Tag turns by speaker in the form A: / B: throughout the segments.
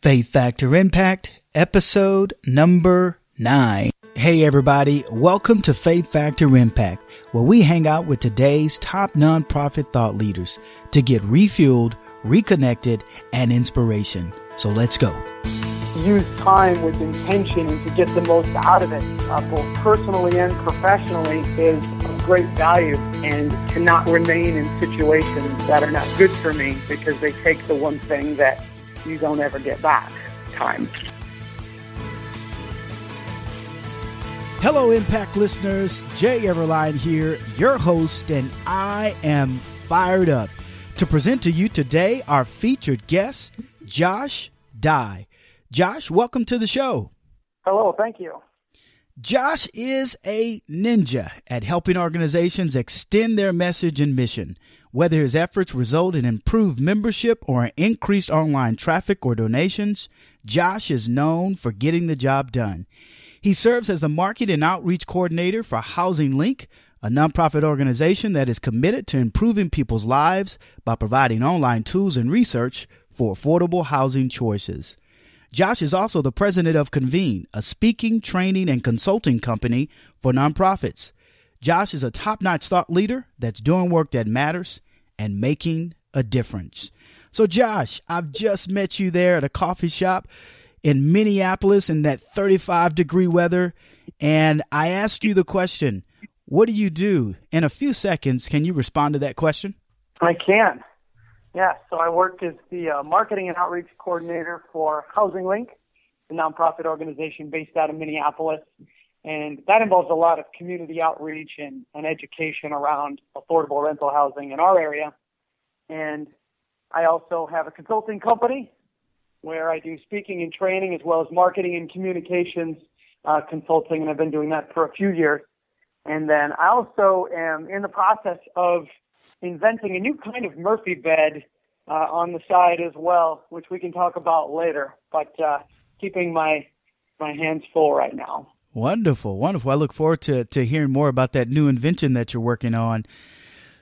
A: Faith Factor Impact, episode number nine. Hey, everybody, welcome to Faith Factor Impact, where we hang out with today's top nonprofit thought leaders to get refueled, reconnected, and inspiration. So let's go.
B: Use time with intention and to get the most out of it, uh, both personally and professionally, is of great value. And to not remain in situations that are not good for me because they take the one thing that you don't ever get back time.
A: Hello, Impact listeners. Jay Everline here, your host, and I am fired up to present to you today our featured guest, Josh Dye. Josh, welcome to the show.
B: Hello, thank you.
A: Josh is a ninja at helping organizations extend their message and mission. Whether his efforts result in improved membership or increased online traffic or donations, Josh is known for getting the job done. He serves as the market and outreach coordinator for Housing Link, a nonprofit organization that is committed to improving people's lives by providing online tools and research for affordable housing choices. Josh is also the president of Convene, a speaking, training, and consulting company for nonprofits. Josh is a top notch thought leader that's doing work that matters and making a difference. So, Josh, I've just met you there at a coffee shop in Minneapolis in that 35 degree weather. And I asked you the question, what do you do? In a few seconds, can you respond to that question?
B: I can. Yeah, so I work as the uh, marketing and outreach coordinator for Housing Link, a nonprofit organization based out of Minneapolis. And that involves a lot of community outreach and, and education around affordable rental housing in our area. And I also have a consulting company where I do speaking and training as well as marketing and communications uh, consulting, and I've been doing that for a few years. And then I also am in the process of inventing a new kind of Murphy bed uh, on the side as well, which we can talk about later. But uh, keeping my my hands full right now.
A: Wonderful, wonderful. I look forward to to hearing more about that new invention that you're working on.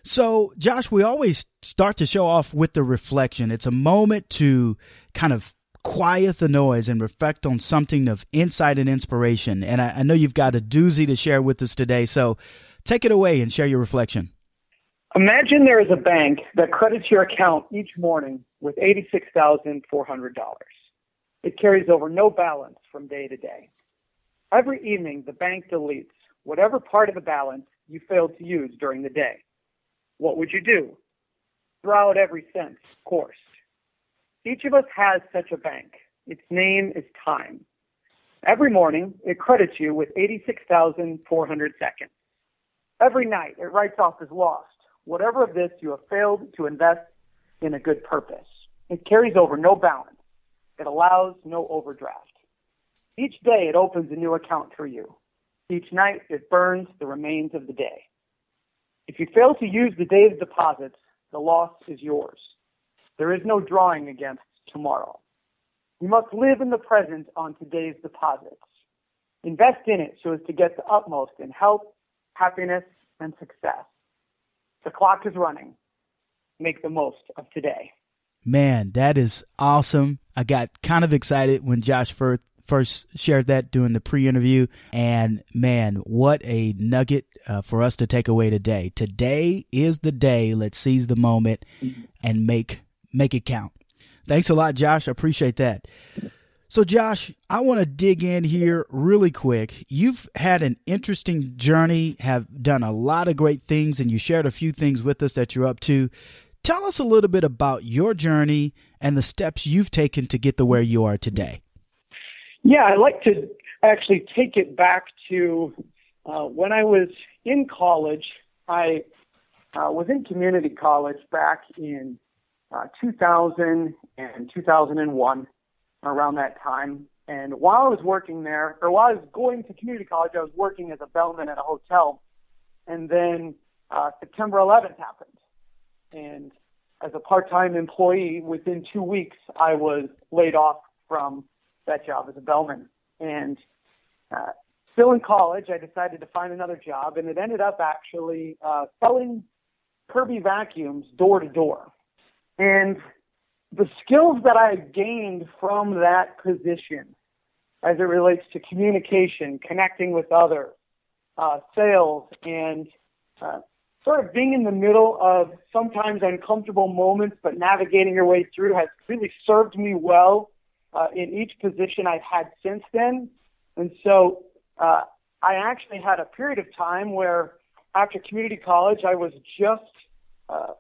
A: So, Josh, we always start to show off with the reflection. It's a moment to kind of quiet the noise and reflect on something of insight and inspiration. And I, I know you've got a doozy to share with us today. So, take it away and share your reflection.
B: Imagine there is a bank that credits your account each morning with $86,400. It carries over no balance from day to day. Every evening, the bank deletes whatever part of the balance you failed to use during the day. What would you do? Throw out every cent, of course. Each of us has such a bank. Its name is time. Every morning, it credits you with 86,400 seconds. Every night, it writes off as lost whatever of this you have failed to invest in a good purpose. It carries over no balance. It allows no overdraft. Each day it opens a new account for you. Each night it burns the remains of the day. If you fail to use the day's deposits, the loss is yours. There is no drawing against tomorrow. You must live in the present on today's deposits. Invest in it so as to get the utmost in health, happiness, and success. The clock is running. Make the most of today.
A: Man, that is awesome. I got kind of excited when Josh Firth first shared that during the pre-interview. And man what a nugget uh, for us to take away today. Today is the day. Let's seize the moment and make make it count. Thanks a lot josh. I appreciate that. So josh i want to dig in here really quick. You've had an interesting journey have done a lot of great things and you shared a few things with us that you're up to. Tell us a little bit about your journey and the steps you've taken to get to where you are today
B: yeah, I'd like to actually take it back to uh, when I was in college. I uh, was in community college back in uh, 2000 and 2001, around that time. And while I was working there, or while I was going to community college, I was working as a bellman at a hotel. And then uh, September 11th happened. And as a part time employee, within two weeks, I was laid off from that job as a bellman. And uh, still in college, I decided to find another job, and it ended up actually uh, selling Kirby vacuums door to door. And the skills that I gained from that position as it relates to communication, connecting with others, uh, sales, and uh, sort of being in the middle of sometimes uncomfortable moments, but navigating your way through has really served me well uh, in each position I've had since then. And so uh, I actually had a period of time where after community college, I was just uh,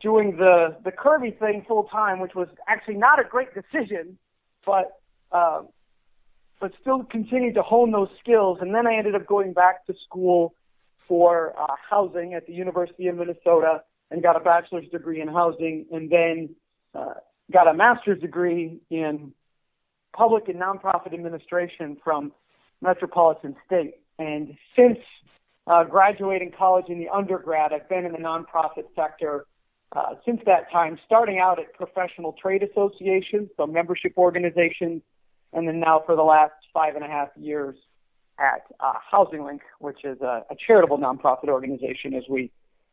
B: doing the the Kirby thing full time, which was actually not a great decision, but uh, but still continued to hone those skills. And then I ended up going back to school for uh, housing at the University of Minnesota and got a bachelor's degree in housing, and then uh, got a master's degree in public and nonprofit administration from Metropolitan State. And since uh, graduating college in the undergrad, I've been in the nonprofit sector uh, since that time, starting out at professional trade associations, so membership organizations, and then now for the last five and a half years at uh, Housing Link, which is a, a charitable nonprofit organization, as we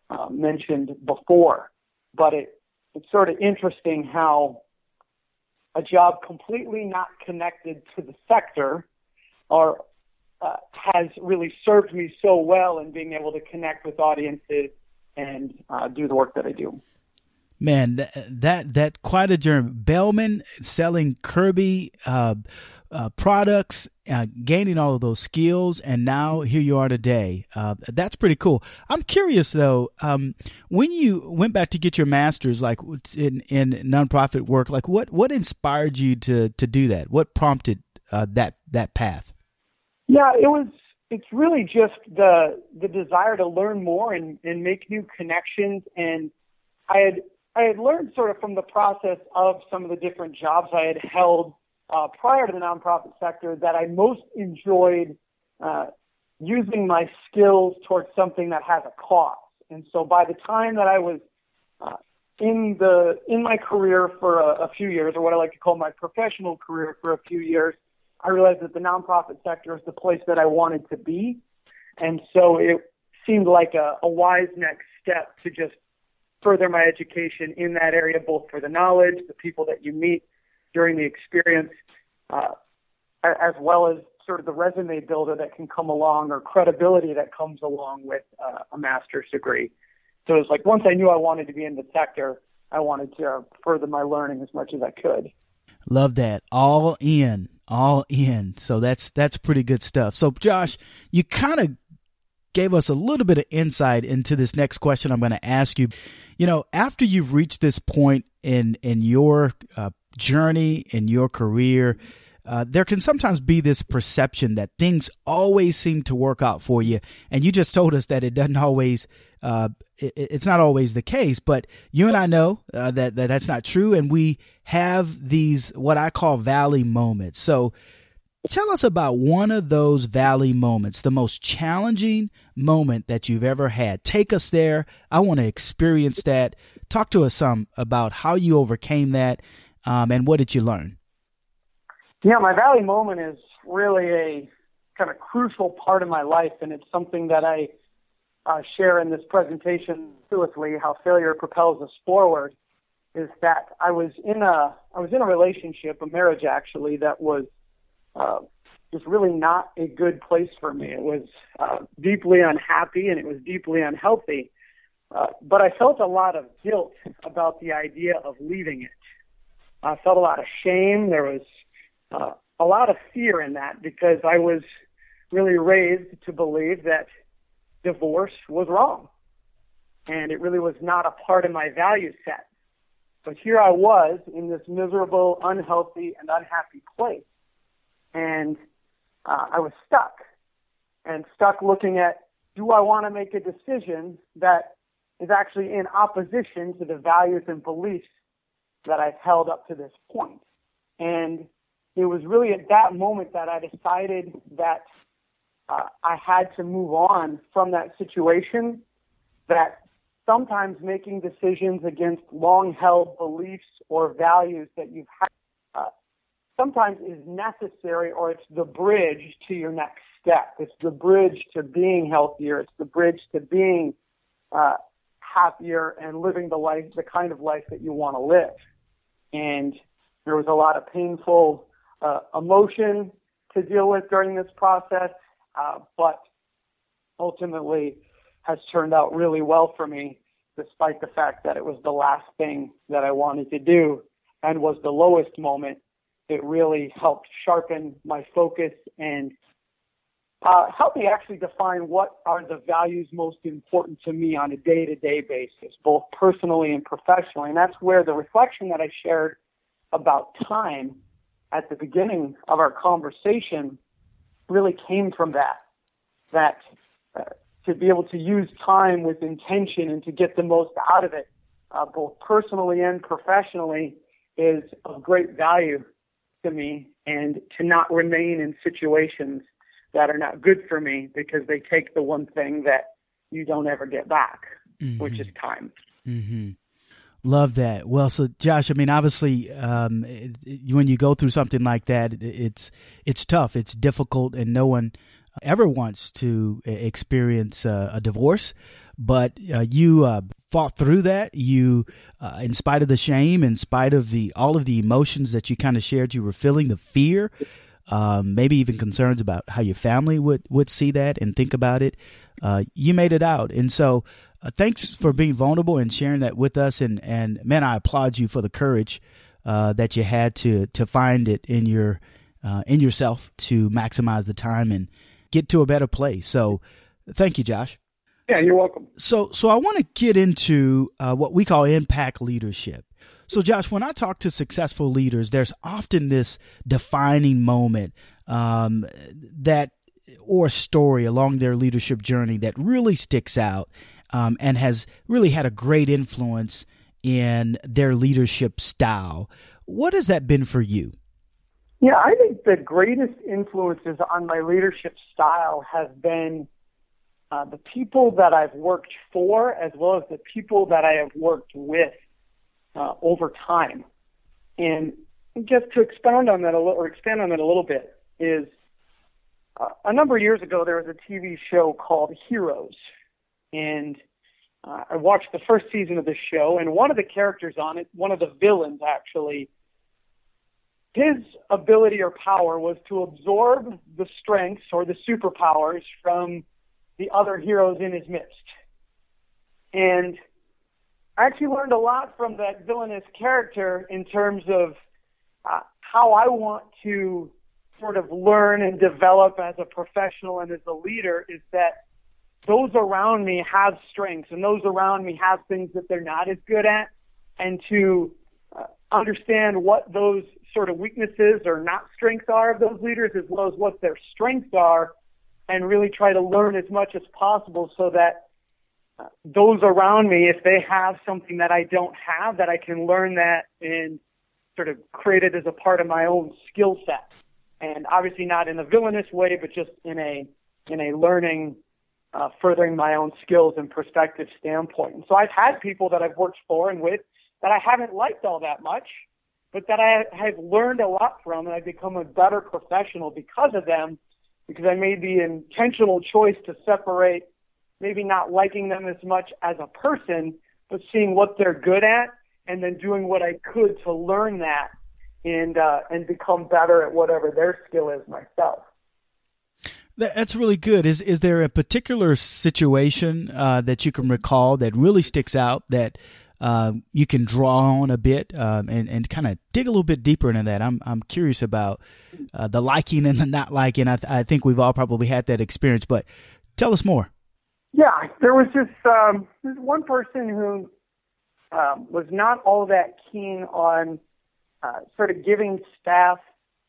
B: uh, mentioned before. But it, it's sort of interesting how a job completely not connected to the sector or uh, has really served me so well in being able to connect with audiences and uh, do the work that I do.
A: Man, that that quite a journey. Bellman selling Kirby uh, uh, products, uh, gaining all of those skills, and now here you are today. Uh, that's pretty cool. I'm curious though, um, when you went back to get your master's, like in in nonprofit work, like what what inspired you to to do that? What prompted uh, that that path?
B: Yeah, it was it's really just the the desire to learn more and, and make new connections and I had I had learned sort of from the process of some of the different jobs I had held uh, prior to the nonprofit sector that I most enjoyed uh, using my skills towards something that has a cost. And so by the time that I was uh, in the in my career for a, a few years, or what I like to call my professional career for a few years, I realized that the nonprofit sector is the place that I wanted to be. And so it seemed like a, a wise next step to just further my education in that area, both for the knowledge, the people that you meet during the experience, uh, as well as sort of the resume builder that can come along or credibility that comes along with uh, a master's degree. So it's like once I knew I wanted to be in the sector, I wanted to further my learning as much as I could.
A: Love that. All in all in. So that's that's pretty good stuff. So Josh, you kind of gave us a little bit of insight into this next question I'm going to ask you. You know, after you've reached this point in in your uh, journey in your career, uh, there can sometimes be this perception that things always seem to work out for you, and you just told us that it doesn't always. Uh, it, it's not always the case, but you and I know uh, that, that that's not true, and we have these what I call valley moments. So, tell us about one of those valley moments, the most challenging moment that you've ever had. Take us there. I want to experience that. Talk to us some about how you overcame that, um, and what did you learn.
B: Yeah, my valley moment is really a kind of crucial part of my life, and it's something that I uh, share in this presentation intuitively. How failure propels us forward is that I was in a I was in a relationship, a marriage actually, that was uh, was really not a good place for me. It was uh, deeply unhappy and it was deeply unhealthy. Uh, but I felt a lot of guilt about the idea of leaving it. I felt a lot of shame. There was uh, a lot of fear in that because I was really raised to believe that divorce was wrong. And it really was not a part of my value set. But here I was in this miserable, unhealthy, and unhappy place. And uh, I was stuck. And stuck looking at do I want to make a decision that is actually in opposition to the values and beliefs that I've held up to this point? And it was really at that moment that I decided that uh, I had to move on from that situation. That sometimes making decisions against long held beliefs or values that you've had uh, sometimes is necessary or it's the bridge to your next step. It's the bridge to being healthier. It's the bridge to being uh, happier and living the life, the kind of life that you want to live. And there was a lot of painful uh, emotion to deal with during this process, uh, but ultimately has turned out really well for me, despite the fact that it was the last thing that I wanted to do and was the lowest moment. It really helped sharpen my focus and uh, help me actually define what are the values most important to me on a day to day basis, both personally and professionally. And that's where the reflection that I shared about time at the beginning of our conversation really came from that. That uh, to be able to use time with intention and to get the most out of it, uh, both personally and professionally, is of great value to me. And to not remain in situations that are not good for me because they take the one thing that you don't ever get back, mm-hmm. which is time.
A: Mm-hmm. Love that. Well, so Josh, I mean, obviously, um, it, it, when you go through something like that, it, it's it's tough, it's difficult, and no one ever wants to experience uh, a divorce. But uh, you uh, fought through that. You, uh, in spite of the shame, in spite of the all of the emotions that you kind of shared, you were feeling the fear, um, maybe even concerns about how your family would would see that and think about it. Uh, you made it out, and so uh, thanks for being vulnerable and sharing that with us. And and man, I applaud you for the courage uh, that you had to to find it in your uh, in yourself to maximize the time and get to a better place. So, thank you, Josh.
B: Yeah, you're welcome.
A: So, so I want to get into uh, what we call impact leadership. So, Josh, when I talk to successful leaders, there's often this defining moment um, that or story along their leadership journey that really sticks out um, and has really had a great influence in their leadership style. What has that been for you?
B: Yeah, I think the greatest influences on my leadership style have been uh, the people that I've worked for as well as the people that I have worked with uh, over time. And just to expound on that a little, or expand on that a little bit, is uh, a number of years ago there was a TV show called Heroes, and uh, I watched the first season of the show, and one of the characters on it, one of the villains actually, his ability or power was to absorb the strengths or the superpowers from the other heroes in his midst. And I actually learned a lot from that villainous character in terms of uh, how I want to sort of learn and develop as a professional and as a leader is that those around me have strengths and those around me have things that they're not as good at. And to uh, understand what those sort of weaknesses or not strengths are of those leaders as well as what their strengths are and really try to learn as much as possible so that those around me, if they have something that I don't have, that I can learn that and sort of create it as a part of my own skill set. And obviously not in a villainous way, but just in a in a learning uh, furthering my own skills and perspective standpoint. And so I've had people that I've worked for and with that I haven't liked all that much, but that I have learned a lot from, and I've become a better professional because of them, because I made the intentional choice to separate maybe not liking them as much as a person, but seeing what they're good at and then doing what I could to learn that and uh, and become better at whatever their skill is myself.
A: That's really good. Is is there a particular situation uh, that you can recall that really sticks out that uh, you can draw on a bit um, and and kind of dig a little bit deeper into that? I'm I'm curious about uh, the liking and the not liking. I, th- I think we've all probably had that experience, but tell us more.
B: Yeah, there was this um, one person who um, was not all that keen on uh, sort of giving staff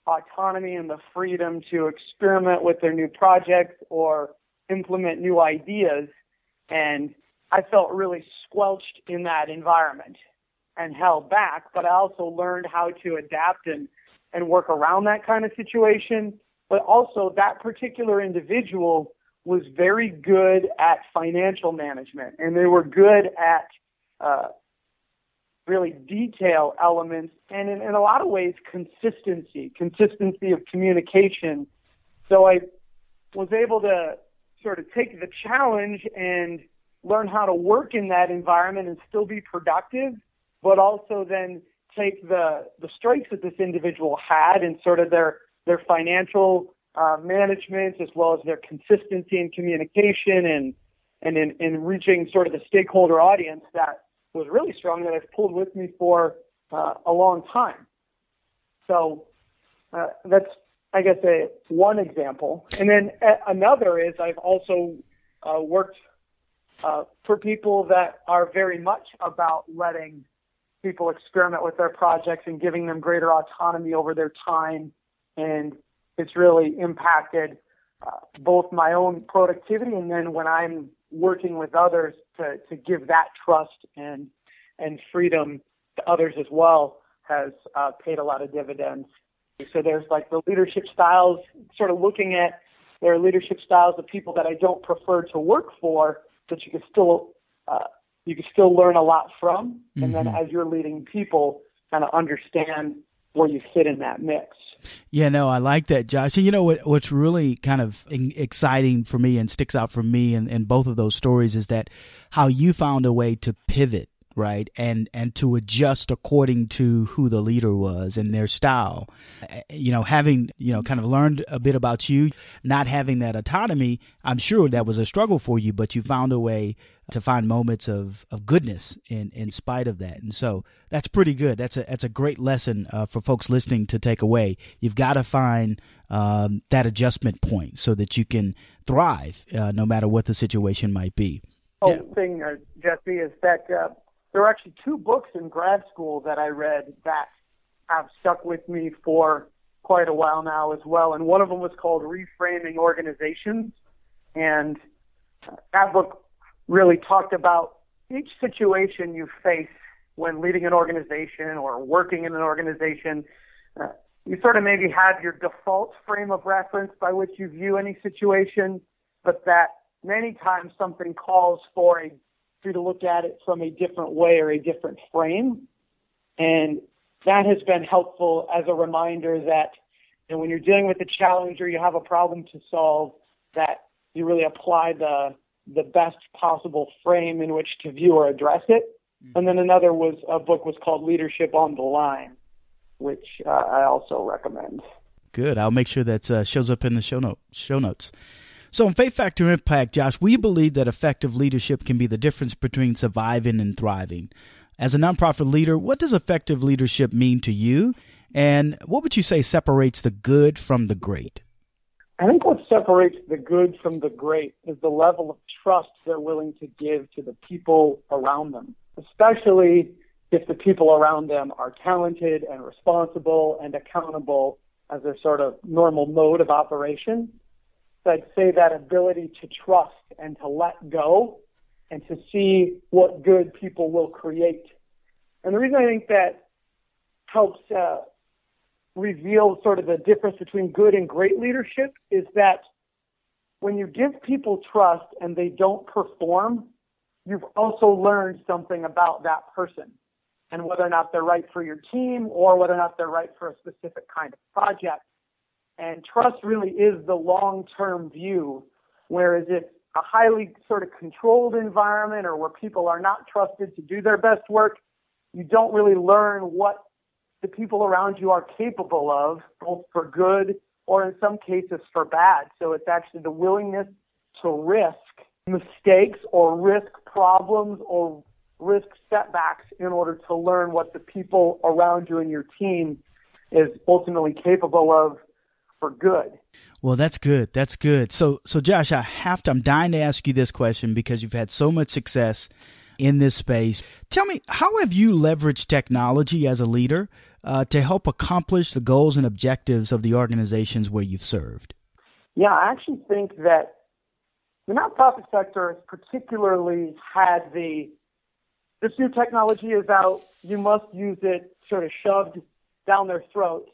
B: autonomy and the freedom to experiment with their new projects or implement new ideas. And I felt really squelched in that environment and held back, but I also learned how to adapt and, and work around that kind of situation. But also, that particular individual was very good at financial management and they were good at uh, really detail elements and in, in a lot of ways consistency, consistency of communication. So I was able to sort of take the challenge and learn how to work in that environment and still be productive, but also then take the the strengths that this individual had and sort of their their financial uh, management as well as their consistency in communication and and in, in reaching sort of the stakeholder audience that was really strong that I've pulled with me for uh, a long time. So uh, that's I guess a one example, and then another is I've also uh, worked uh, for people that are very much about letting people experiment with their projects and giving them greater autonomy over their time. And it's really impacted uh, both my own productivity and then when I'm working with others to, to give that trust and, and freedom to others as well has uh, paid a lot of dividends. So there's like the leadership styles, sort of looking at there are leadership styles of people that I don't prefer to work for, but you can still uh, you can still learn a lot from. And mm-hmm. then as you're leading people, kind of understand where you fit in that mix.
A: Yeah, no, I like that, Josh. And you know what, what's really kind of exciting for me and sticks out for me in, in both of those stories is that how you found a way to pivot right and and to adjust according to who the leader was and their style eh, eh, you know having you know kind of learned a bit about you not having that autonomy i'm sure that was a struggle for you but you found a way to find moments of of goodness in in spite of that and so that's pretty good that's a that's a great lesson uh, for folks listening to take away you've got to find um, that adjustment point so that you can thrive uh, no matter what the situation might be
B: Oh, yeah. thing, uh, Jesse, is that uh, there were actually two books in grad school that I read that have stuck with me for quite a while now as well. And one of them was called Reframing Organizations. And that book really talked about each situation you face when leading an organization or working in an organization. Uh, you sort of maybe have your default frame of reference by which you view any situation, but that many times something calls for a you to look at it from a different way or a different frame. And that has been helpful as a reminder that you know, when you're dealing with a challenge or you have a problem to solve, that you really apply the the best possible frame in which to view or address it. Mm-hmm. And then another was a book was called Leadership on the Line, which uh, I also recommend.
A: Good. I'll make sure that uh, shows up in the show note show notes. So, in Faith Factor Impact, Josh, we believe that effective leadership can be the difference between surviving and thriving. As a nonprofit leader, what does effective leadership mean to you? And what would you say separates the good from the great?
B: I think what separates the good from the great is the level of trust they're willing to give to the people around them, especially if the people around them are talented and responsible and accountable as their sort of normal mode of operation. So I'd say that ability to trust and to let go and to see what good people will create. And the reason I think that helps uh, reveal sort of the difference between good and great leadership is that when you give people trust and they don't perform, you've also learned something about that person and whether or not they're right for your team or whether or not they're right for a specific kind of project. And trust really is the long-term view, whereas if a highly sort of controlled environment or where people are not trusted to do their best work, you don't really learn what the people around you are capable of, both for good or in some cases for bad. So it's actually the willingness to risk mistakes or risk problems or risk setbacks in order to learn what the people around you and your team is ultimately capable of for good.
A: Well, that's good. That's good. So, so Josh, I have to. I'm dying to ask you this question because you've had so much success in this space. Tell me, how have you leveraged technology as a leader uh, to help accomplish the goals and objectives of the organizations where you've served?
B: Yeah, I actually think that the nonprofit sector has particularly had the this new technology is out. You must use it sort of shoved down their throats,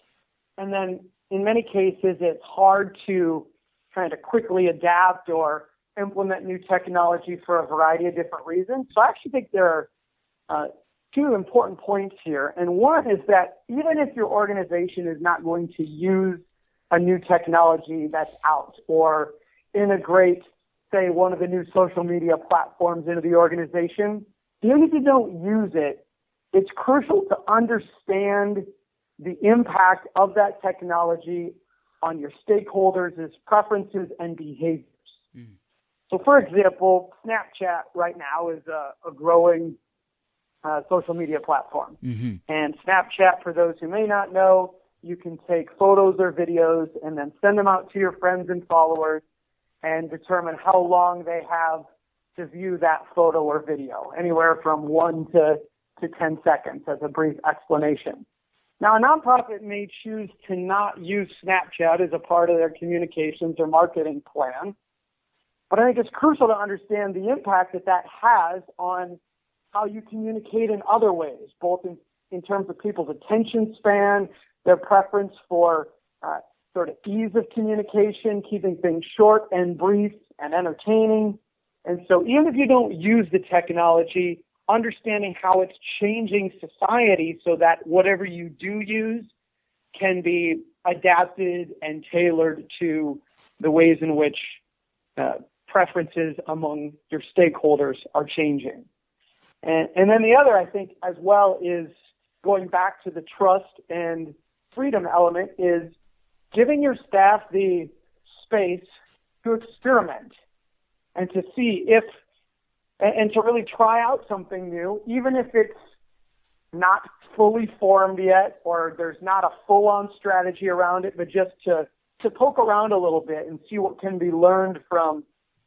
B: and then in many cases, it's hard to kind of quickly adapt or implement new technology for a variety of different reasons. So I actually think there are uh, two important points here. And one is that even if your organization is not going to use a new technology that's out or integrate, say, one of the new social media platforms into the organization, even if you don't use it, it's crucial to understand the impact of that technology on your stakeholders' preferences and behaviors. Mm. So, for example, Snapchat right now is a, a growing uh, social media platform. Mm-hmm. And Snapchat, for those who may not know, you can take photos or videos and then send them out to your friends and followers and determine how long they have to view that photo or video, anywhere from one to, to 10 seconds as a brief explanation. Now, a nonprofit may choose to not use Snapchat as a part of their communications or marketing plan, but I think it's crucial to understand the impact that that has on how you communicate in other ways, both in, in terms of people's attention span, their preference for uh, sort of ease of communication, keeping things short and brief and entertaining. And so even if you don't use the technology, understanding how it's changing society so that whatever you do use can be adapted and tailored to the ways in which uh, preferences among your stakeholders are changing. And, and then the other, I think, as well, is going back to the trust and freedom element is giving your staff the space to experiment and to see if and, to really try out something new, even if it's not fully formed yet or there's not a full on strategy around it, but just to, to poke around a little bit and see what can be learned from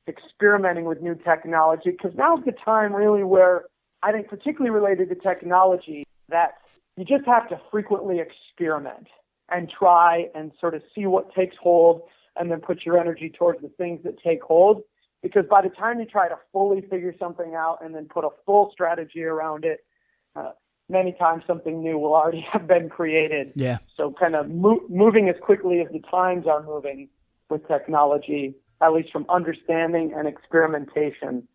B: experimenting with new technology. Because now's the time really where I think particularly related to technology that you just have to frequently experiment and try and sort of see what takes hold and then put your energy towards the things that take hold. Because by the time you try to fully figure something out and then put a full strategy around it, uh, many times something new will already have been created.
A: Yeah.
B: So kind of mo- moving as quickly as the times are moving with technology, at least from understanding and experimentation,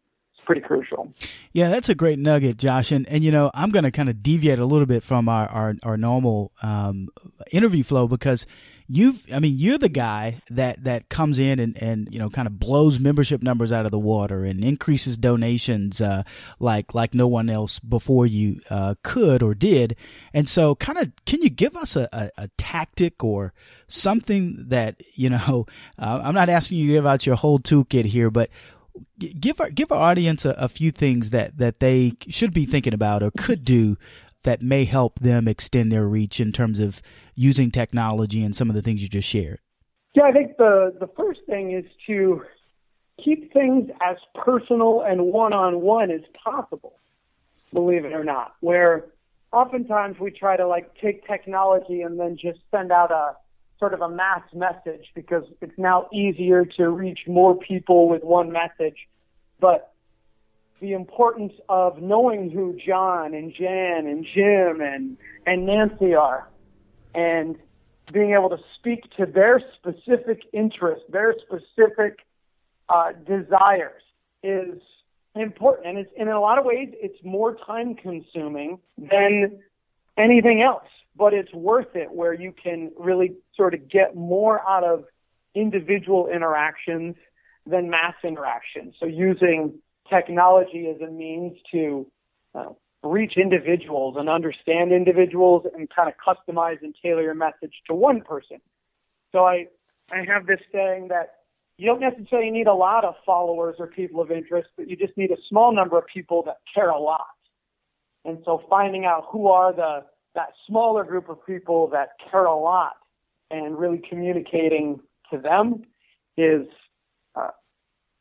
B: pretty crucial.
A: Yeah, that's a great nugget, Josh. And, and you know, I'm going to kind of deviate a little bit from our, our, our normal um, interview flow because you've, I mean, you're the guy that, that comes in and, and, you know, kind of blows membership numbers out of the water and increases donations uh, like, like no one else before you uh, could or did. And so, kind of, can you give us a, a, a tactic or something that, you know, uh, I'm not asking you to give out your whole toolkit here, but give our give our audience a, a, few things that that they should be thinking about or could do that may help them extend their reach in terms of using technology and some of the things you just shared.
B: Yeah, I think the the first thing is to keep things as personal and one on one as possible. Believe it or not, where oftentimes we try to like take technology and then just send out a sort of a mass message because it's now easier to reach more people with one message. But the importance of knowing who John and Jan and Jim and, and Nancy are and being able to speak to their specific interests, their specific uh, desires is important. And, it's, and in a lot of ways, it's more time consuming than anything else but it's worth it where you can really sort of get more out of individual interactions than mass interactions. So using technology as a means to uh, reach individuals and understand individuals and kind of customize and tailor your message to one person. So I, I have this saying that you don't necessarily need a lot of followers or people of interest, but you just need a small number of people that care a lot. And so finding out who are the that smaller group of people that care a lot and really communicating to them is uh,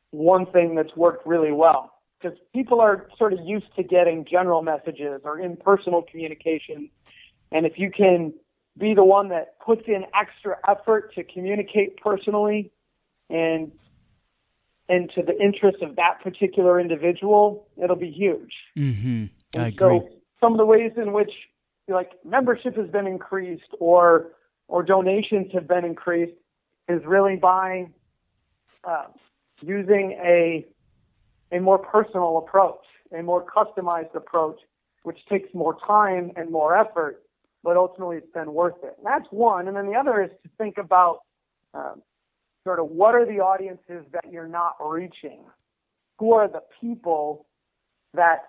B: one thing that's worked really well because people are sort of used to getting general messages or impersonal communication and if you can be the one that puts in extra effort to communicate personally and and to the interest of that particular individual, it'll be huge.
A: Mm-hmm. I
B: agree. So some of the ways in which like membership has been increased or or donations have been increased is really by uh, using a a more personal approach, a more customized approach, which takes more time and more effort, but ultimately it's been worth it. And that's one. And then the other is to think about um, sort of what are the audiences that you're not reaching? Who are the people that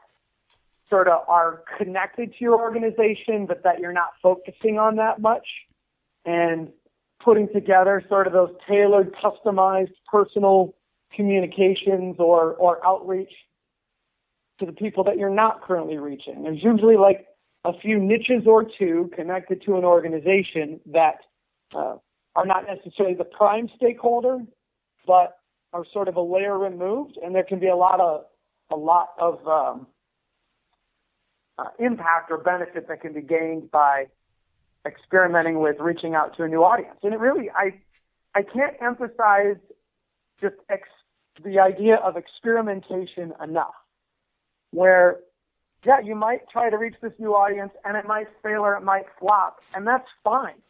B: sort of are connected to your organization, but that you're not focusing on that much. And putting together sort of those tailored, customized, personal communications or, or outreach to the people that you're not currently reaching. There's usually like a few niches or two connected to an organization that uh, are not necessarily the prime stakeholder, but are sort of a layer removed, and there can be a lot of a lot of um, uh, impact or benefit that can be gained by experimenting with reaching out to a new audience. And it really, I, I can't emphasize just ex- the idea of experimentation enough. Where, yeah, you might try to reach this new audience, and it might fail or it might flop, and that's fine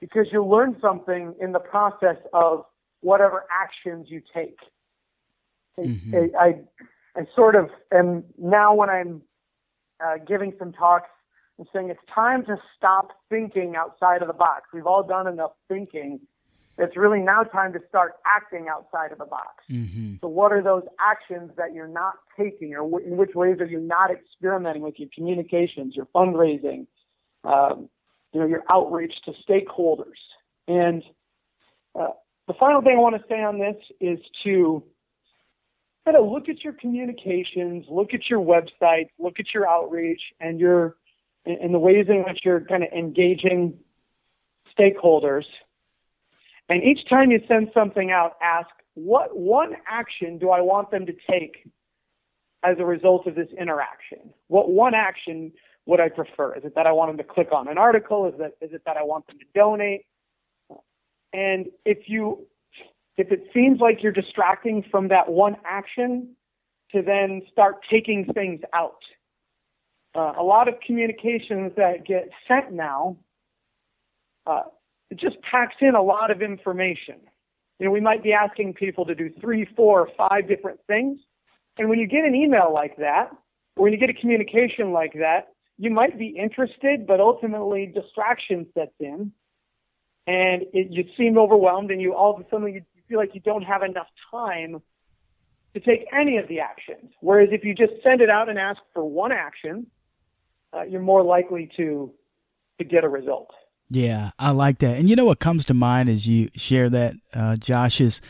B: because you'll learn something in the process of whatever actions you take. Mm-hmm. I, I, I sort of am now when I'm uh, giving some talks and saying it's time to stop thinking outside of the box. We've all done enough thinking. It's really now time to start acting outside of the box. Mm-hmm. So, what are those actions that you're not taking, or w- in which ways are you not experimenting with your communications, your fundraising, um, you know, your outreach to stakeholders? And uh, the final thing I want to say on this is to kind of look at your communications, look at your website, look at your outreach and your and the ways in which you're kind of engaging stakeholders. And each time you send something out, ask what one action do I want them to take as a result of this interaction? What one action would I prefer? Is it that I want them to click on an article? Is it is it that I want them to donate? And if you if it seems like you're distracting from that one action, to then start taking things out. Uh, a lot of communications that get sent now, uh, it just packs in a lot of information. You know, we might be asking people to do three, four, five different things. And when you get an email like that, or when you get a communication like that, you might be interested, but ultimately distraction sets in and it, you seem overwhelmed and you all of a sudden you feel like you don't have enough time to take any of the actions. Whereas if you just send it out and ask for one action, uh, you're more likely to to get a result.
A: Yeah, I like that. And you know what comes to mind as you share that, uh, Josh, is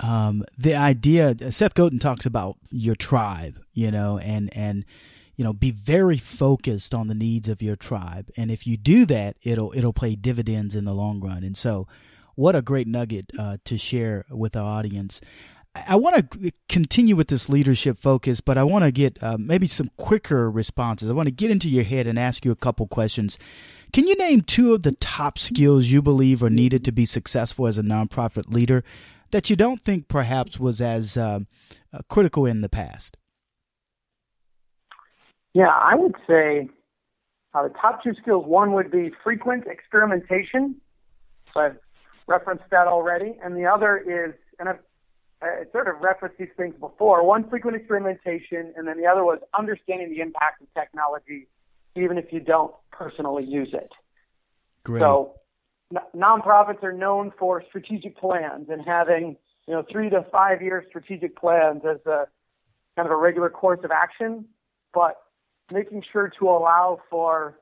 A: um, the idea. Seth Godin talks about your tribe, you know, and and you know be very focused on the needs of your tribe. And if you do that, it'll it'll pay dividends in the long run. And so what a great nugget uh, to share with our audience. I want to continue with this leadership focus, but I want to get uh, maybe some quicker responses. I want to get into your head and ask you a couple questions. Can you name two of the top skills you believe are needed to be successful as a nonprofit leader that you don't think perhaps was as uh, uh critical in the past?
B: Yeah, I would say uh, the top two skills. One would be frequent experimentation. So I've referenced that already. And the other is, and I've I sort of referenced these things before. One, frequent experimentation, and then the other was understanding the impact of technology, even if you don't personally use it.
A: Great.
B: So, n- nonprofits are known for strategic plans and having, you know, three to five year strategic plans as a kind of a regular course of action, but making sure to allow for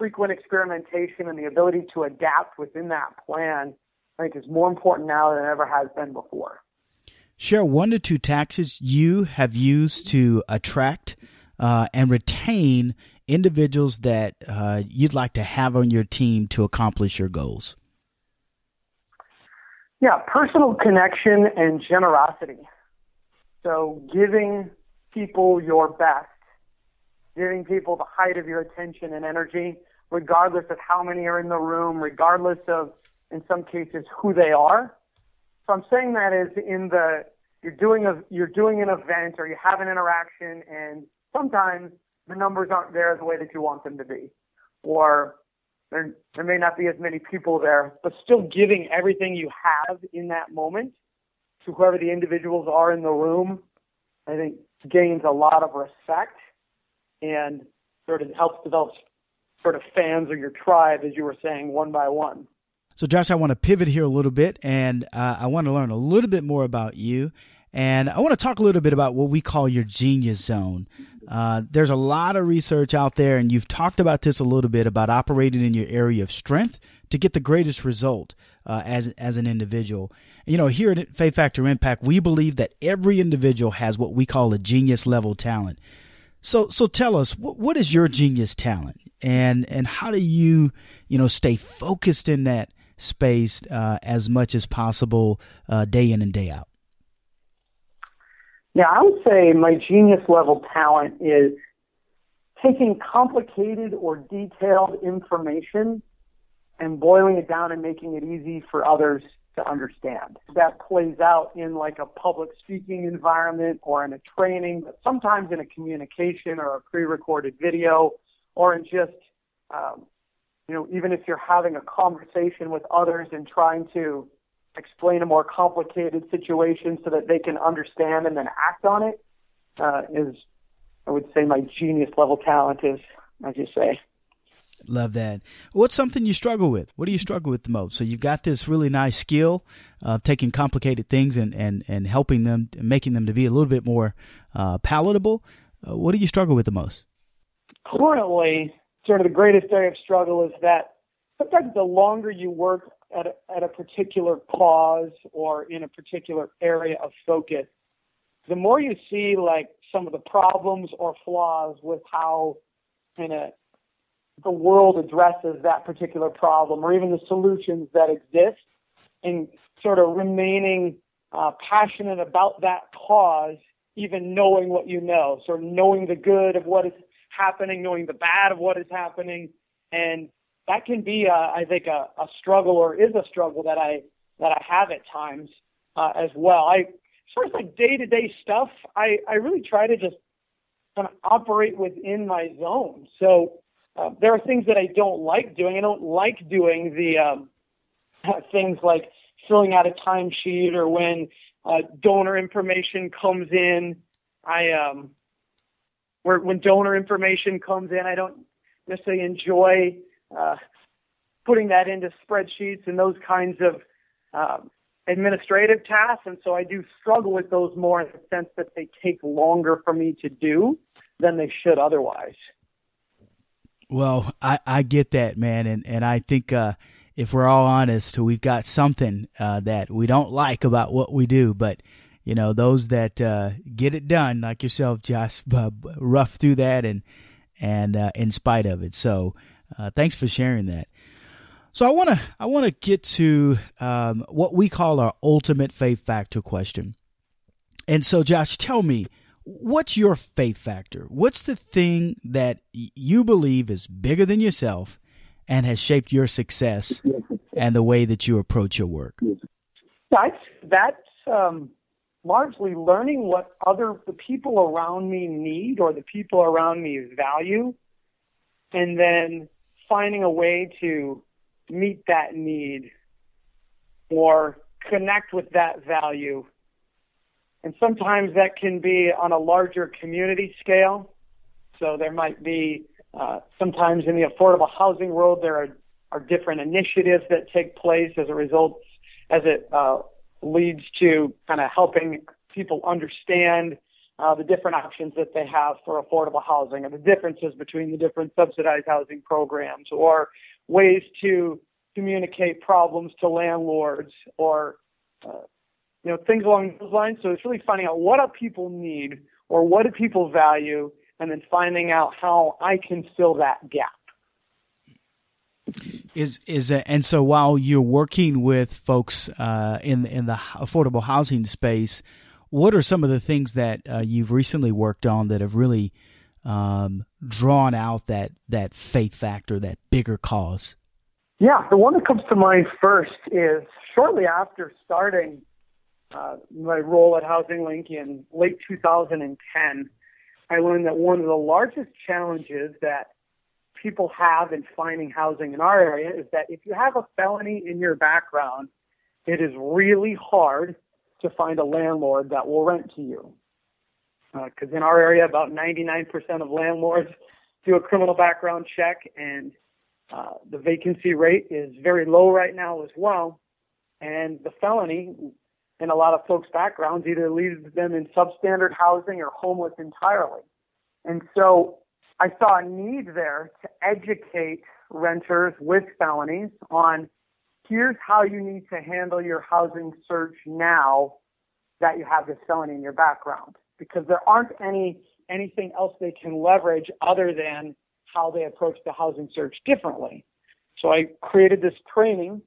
B: frequent experimentation and the ability to adapt within that plan, I think is more important now than it ever has been before.
A: Share one to two taxes you have used to attract uh, and retain individuals that uh, you'd like to have on your team to accomplish your goals.
B: Yeah, personal connection and generosity. So giving people your best, giving people the height of your attention and energy, regardless of how many are in the room, regardless of, in some cases, who they are. So I'm saying that is in the you're doing a you're doing an event or you have an interaction, and sometimes the numbers aren't there the way that you want them to be, or there there may not be as many people there, but still giving everything you have in that moment to whoever the individuals are in the room, I think gains a lot of respect and sort of helps develop sort of fans or your tribe, as you were saying, one by one.
A: So, Josh, I want to pivot here a little bit, and uh, I want to learn a little bit more about you. And I want to talk a little bit about what we call your genius zone. Uh, there's a lot of research out there, and you've talked about this a little bit about operating in your area of strength to get the greatest result uh, as as an individual. You know, here at Faith Factor Impact, we believe that every individual has what we call a genius level talent. So, so tell us what, what is your genius talent, and and how do you you know stay focused in that space uh, as much as possible, uh, day in and day out.
B: Yeah, I would say my genius level talent is taking complicated or detailed information and boiling it down and making it easy for others to understand. That plays out in like a public speaking environment or in a training, but sometimes in a communication or a pre-recorded video or in just, um, you know, even if you're having a conversation with others and trying to explain a more complicated situation so that they can understand and then act on it uh, is, I would say, my genius level talent is, as you say.
A: Love that. What's something you struggle with? What do you struggle with the most? So you've got this really nice skill of taking complicated things and, and, and helping them, making them to be a little bit more uh, palatable. Uh, what do you struggle with the most?
B: Currently, sort of the greatest area of struggle is that sometimes the longer you work at a, at a particular cause or in a particular area of focus, the more you see like some of the problems or flaws with how kind of the world addresses that particular problem or even the solutions that exist and sort of remaining uh, passionate about that cause, even knowing what you know, sort of knowing the good of what is happening, knowing the bad of what is happening, and that can be, uh, I think, a, a struggle or is a struggle that I that I have at times uh, as well. I as far as like day to day stuff, I I really try to just kind of operate within my zone. So uh, there are things that I don't like doing. I don't like doing the um, things like filling out a timesheet or when uh, donor information comes in. I um, where when donor information comes in, I don't necessarily enjoy uh, putting that into spreadsheets and those kinds of um, administrative tasks. And so I do struggle with those more in the sense that they take longer for me to do than they should otherwise.
A: Well, I, I get that, man. And, and I think, uh, if we're all honest, we've got something, uh, that we don't like about what we do, but, you know, those that, uh, get it done, like yourself, Josh, uh, rough through that and, and, uh, in spite of it. So, uh, thanks for sharing that. So I want to I want to get to um, what we call our ultimate faith factor question. And so, Josh, tell me, what's your faith factor? What's the thing that you believe is bigger than yourself and has shaped your success and the way that you approach your work?
B: That's that's um, largely learning what other the people around me need or the people around me value, and then finding a way to meet that need or connect with that value. And sometimes that can be on a larger community scale. So there might be, uh, sometimes in the affordable housing world, there are, are different initiatives that take place as a result, as it uh, leads to kind of helping people understand uh, the different options that they have for affordable housing and the differences between the different subsidized housing programs or ways to communicate problems to landlords or uh, you know things along those lines. So it's really finding out what do people need or what do people value and then finding out how I can fill that gap
A: is is a, and so while you're working with folks uh, in in the affordable housing space what are some of the things that uh, you've recently worked on that have really um, drawn out that that faith factor, that bigger cause?
B: Yeah, the one that comes to mind first is shortly after starting uh, my role at Housing Link in late 2010, I learned that one of the largest challenges that people have in finding housing in our area is that if you have a felony in your background, it is really hard to find a landlord that will rent to you. Because uh, in our area, about 99% of landlords do a criminal background check, and uh, the vacancy rate is very low right now as well. And the felony, in a lot of folks' backgrounds, either leaves them in substandard housing or homeless entirely. And so I saw a need there to educate renters with felonies on here's how you need to handle your housing search now that you have this felony in your background because there aren't any anything else they can leverage other than how they approach the housing search differently. So I created this training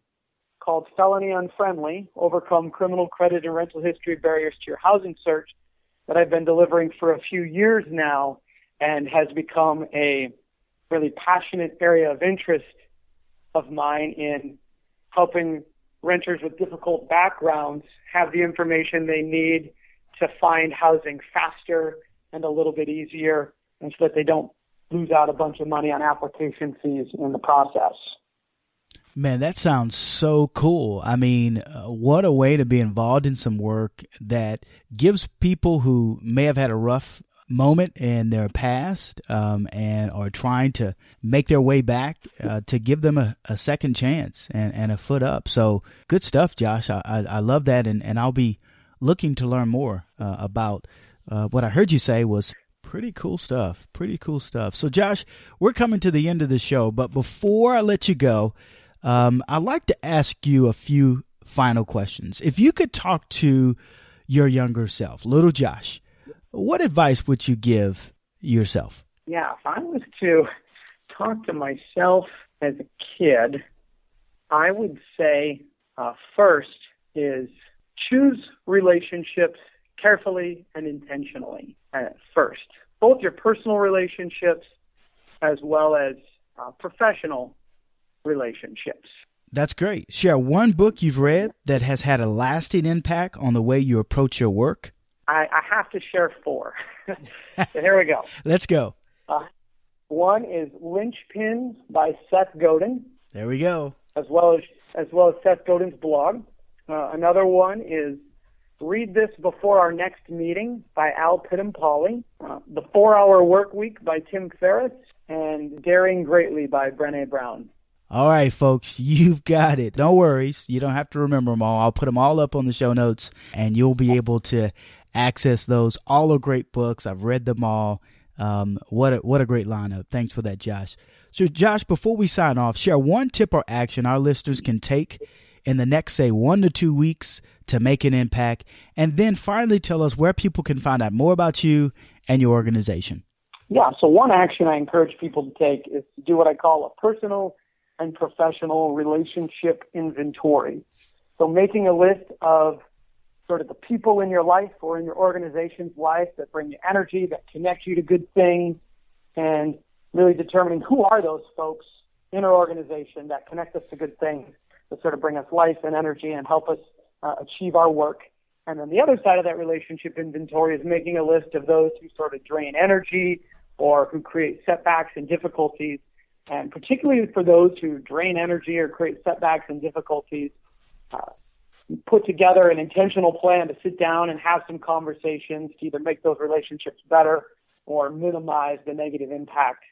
B: called Felony Unfriendly, Overcome Criminal Credit and Rental History Barriers to Your Housing Search that I've been delivering for a few years now and has become a really passionate area of interest of mine in helping renters with difficult backgrounds have the information they need to find housing faster and a little bit easier and so that they don't lose out a bunch of money on application fees in the process.
A: Man, that sounds so cool. I mean, uh, what a way to be involved in some work that gives people who may have had a rough moment in their past um, and are trying to make their way back uh, to give them a, a, second chance and, and a foot up. So good stuff, Josh. I, I, I love that. And, and I'll be looking to learn more uh, about uh, what I heard you say was pretty cool stuff. Pretty cool stuff. So, Josh, we're coming to the end of the show. But before I let you go, um, I'd like to ask you a few final questions. If you could talk to your younger self, little Josh, what advice would you give yourself?
B: Yeah, if I was to talk to myself as a kid, I would say uh, first is choose relationships carefully and intentionally at first, both your personal relationships as well as uh, professional relationships.
A: That's great. Share one book you've read that has had a lasting impact on the way you approach your work.
B: I, I have to share four. so here we go.
A: Let's go.
B: Uh, one is Linchpins by Seth Godin.
A: There we go.
B: As well as as well as Seth Godin's blog. Uh, another one is Read This Before Our Next Meeting by Al Pittampalli, uh, The Four Hour Work Week by Tim Ferriss, and Daring Greatly by Brene Brown.
A: All right, folks, you've got it. No worries. You don't have to remember them all. I'll put them all up on the show notes, and you'll be able to access those. All are great books. I've read them all. Um, what a, what a great lineup. Thanks for that, Josh. So, Josh, before we sign off, share one tip or action our listeners can take in the next, say, one to two weeks to make an impact. And then finally tell us where people can find out more about you and your organization.
B: Yeah, so one action I encourage people to take is to do what I call a personal and professional relationship inventory. So making a list of sort of the people in your life or in your organization's life that bring you energy, that connect you to good things, and really determining who are those folks in our organization that connect us to good things, that sort of bring us life and energy and help us uh, achieve our work. And then the other side of that relationship inventory is making a list of those who sort of drain energy or who create setbacks and difficulties. And particularly for those who drain energy or create setbacks and difficulties, uh, put together an intentional plan to sit down and have some conversations to either make those relationships better or minimize the negative impact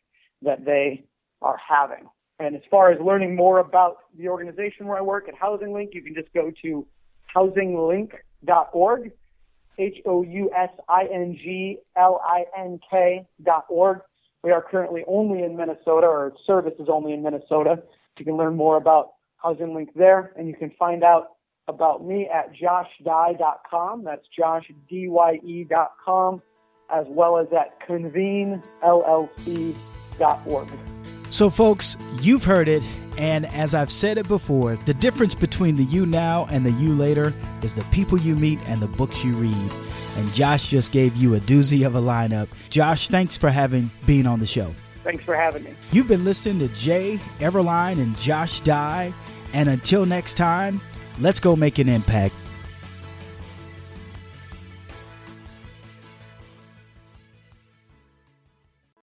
B: that they are having. And as far as learning more about the organization where I work at Housing Link, you can just go to housinglink.org, H O U S I N G L I N K.org. We are currently only in Minnesota, or service is only in Minnesota. You can learn more about Housing Link there, and you can find out about me at joshdye.com. That's joshdye.com, as well as at convenellc.org.
A: So, folks, you've heard it. And as I've said it before, the difference between the you now and the you later is the people you meet and the books you read. And Josh just gave you a doozy of a lineup. Josh, thanks for having being on the show.
B: Thanks for having me.
A: You've been listening to Jay Everline and Josh Dye. And until next time, let's go make an impact.